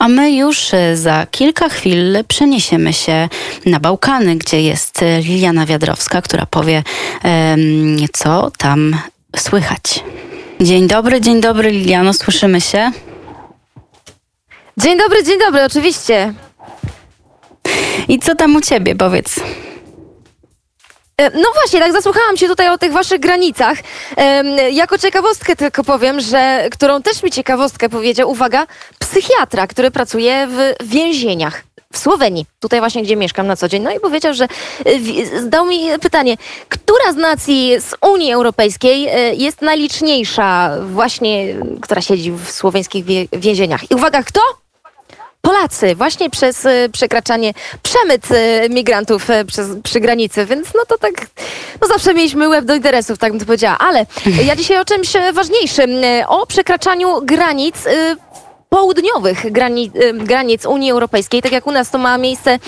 A my już e, za kilka chwil przeniesiemy się na Bałkany, gdzie jest e, Liliana Wiadrowska, która powie, co tam słychać. Dzień dobry, dzień dobry Liliano, słyszymy się? Dzień dobry, dzień dobry, oczywiście. I co tam u ciebie, powiedz? E, no właśnie, tak zasłuchałam się tutaj o tych waszych granicach. Jako ciekawostkę tylko powiem, że którą też mi ciekawostkę powiedział, uwaga, psychiatra, który pracuje w więzieniach w Słowenii, tutaj właśnie gdzie mieszkam na co dzień. No i powiedział, że e, zdał mi pytanie, która z nacji z Unii Europejskiej e, jest najliczniejsza właśnie, która siedzi w słoweńskich więzieniach. I uwaga, kto? Polacy właśnie przez e, przekraczanie, przemyt e, migrantów e, przez, przy granicy, więc no to tak, no zawsze mieliśmy łeb do interesów, tak bym to powiedziała. Ale ja dzisiaj o czymś ważniejszym, o przekraczaniu granic południowych granic, granic Unii Europejskiej, tak jak u nas to ma miejsce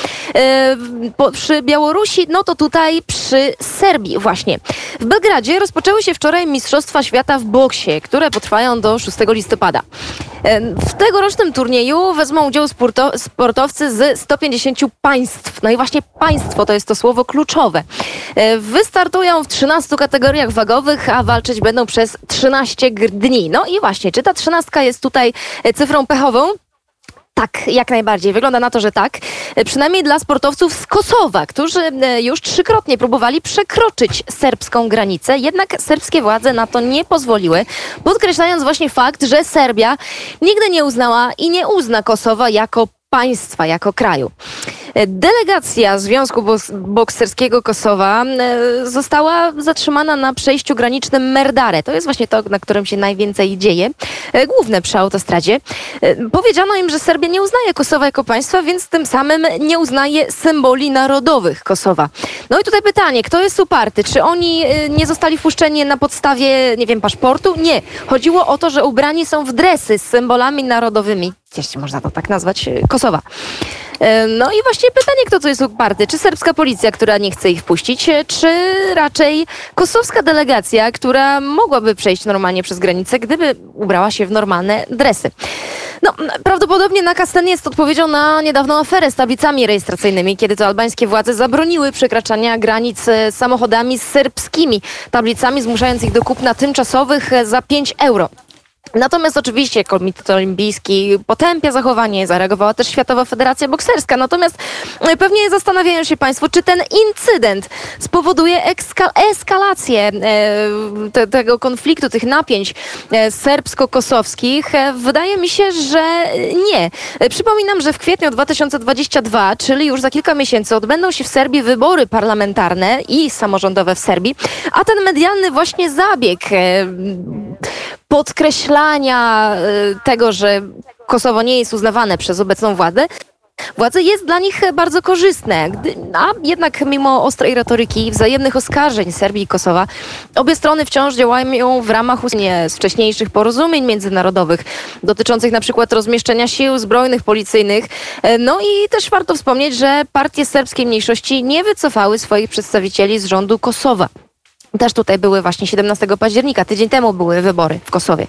przy Białorusi, no to tutaj przy Serbii właśnie. W Belgradzie rozpoczęły się wczoraj Mistrzostwa Świata w boksie, które potrwają do 6 listopada. W tegorocznym turnieju wezmą udział sportowcy z 150 państw. No i właśnie państwo to jest to słowo kluczowe. E, wystartują w 13 kategoriach wagowych, a walczyć będą przez 13 dni. No i właśnie, czy ta trzynastka jest tutaj cyfrą pechową? Tak, jak najbardziej. Wygląda na to, że tak. Przynajmniej dla sportowców z Kosowa, którzy e, już trzykrotnie próbowali przekroczyć serbską granicę, jednak serbskie władze na to nie pozwoliły, podkreślając właśnie fakt, że Serbia nigdy nie uznała i nie uzna Kosowa jako państwa, jako kraju. Delegacja Związku Bokserskiego Kosowa e, została zatrzymana na przejściu granicznym Merdare. To jest właśnie to, na którym się najwięcej dzieje. E, główne przy autostradzie. E, powiedziano im, że Serbia nie uznaje Kosowa jako państwa, więc tym samym nie uznaje symboli narodowych Kosowa. No i tutaj pytanie, kto jest uparty? Czy oni nie zostali wpuszczeni na podstawie, nie wiem, paszportu? Nie. Chodziło o to, że ubrani są w dresy z symbolami narodowymi jeśli można to tak nazwać, Kosowa. E, no i właśnie pytanie, kto tu jest uparty? Czy serbska policja, która nie chce ich wpuścić, e, czy raczej kosowska delegacja, która mogłaby przejść normalnie przez granicę, gdyby ubrała się w normalne dresy? No, prawdopodobnie nakaz ten jest odpowiedzią na niedawną aferę z tablicami rejestracyjnymi, kiedy to albańskie władze zabroniły przekraczania granic samochodami z serbskimi tablicami, zmuszając ich do kupna tymczasowych za 5 euro. Natomiast oczywiście Komitet Olimpijski potępia zachowanie, zareagowała też Światowa Federacja Bokserska. Natomiast e, pewnie zastanawiają się Państwo, czy ten incydent spowoduje eskalację e, te, tego konfliktu, tych napięć e, serbsko-kosowskich. Wydaje mi się, że nie. Przypominam, że w kwietniu 2022, czyli już za kilka miesięcy, odbędą się w Serbii wybory parlamentarne i samorządowe w Serbii, a ten medialny właśnie zabieg podkreślania y, tego, że Kosowo nie jest uznawane przez obecną władzę, władze jest dla nich bardzo korzystne. A jednak mimo ostrej retoryki i wzajemnych oskarżeń Serbii i Kosowa, obie strony wciąż działają w ramach z wcześniejszych porozumień międzynarodowych dotyczących na przykład rozmieszczenia sił zbrojnych, policyjnych. E, no i też warto wspomnieć, że partie serbskiej mniejszości nie wycofały swoich przedstawicieli z rządu Kosowa. Też tutaj były właśnie 17 października, tydzień temu były wybory w Kosowie.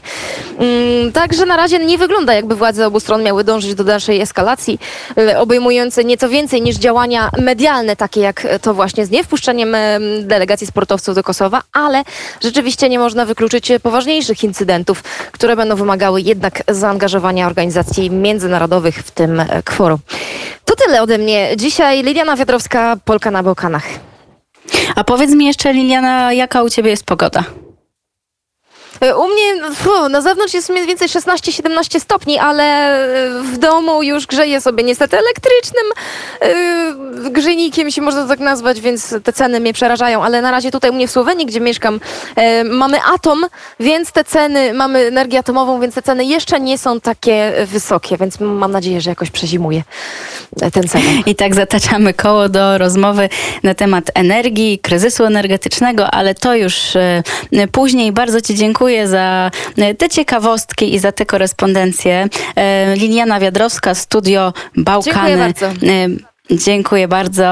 Mm, także na razie nie wygląda, jakby władze obu stron miały dążyć do dalszej eskalacji, e, obejmującej nieco więcej niż działania medialne, takie jak to właśnie z niewpuszczeniem delegacji sportowców do Kosowa, ale rzeczywiście nie można wykluczyć poważniejszych incydentów, które będą wymagały jednak zaangażowania organizacji międzynarodowych, w tym e, kworum. To tyle ode mnie. Dzisiaj Liliana Wiatrowska, Polka na Bałkanach. A powiedz mi jeszcze, Liliana, jaka u ciebie jest pogoda? E, u mnie fu, na zewnątrz jest mniej więcej 16-17 stopni, ale e, w domu już grzeję sobie niestety elektrycznym yy, grzejnikiem, jeśli można tak nazwać, więc te ceny mnie przerażają. Ale na razie tutaj u mnie w Słowenii, gdzie mieszkam, yy, mamy atom, więc te ceny, mamy energię atomową, więc te ceny jeszcze nie są takie wysokie, więc mam nadzieję, że jakoś przezimuje ten. I tak zataczamy koło do rozmowy na temat energii, kryzysu energetycznego, ale to już yy, później. Bardzo Ci dziękuję za e, te ciekawostki i za te korespondencje. E, Liliana Wiadrowska, Studio Bałkany. Dziękuję bardzo. E, dziękuję bardzo.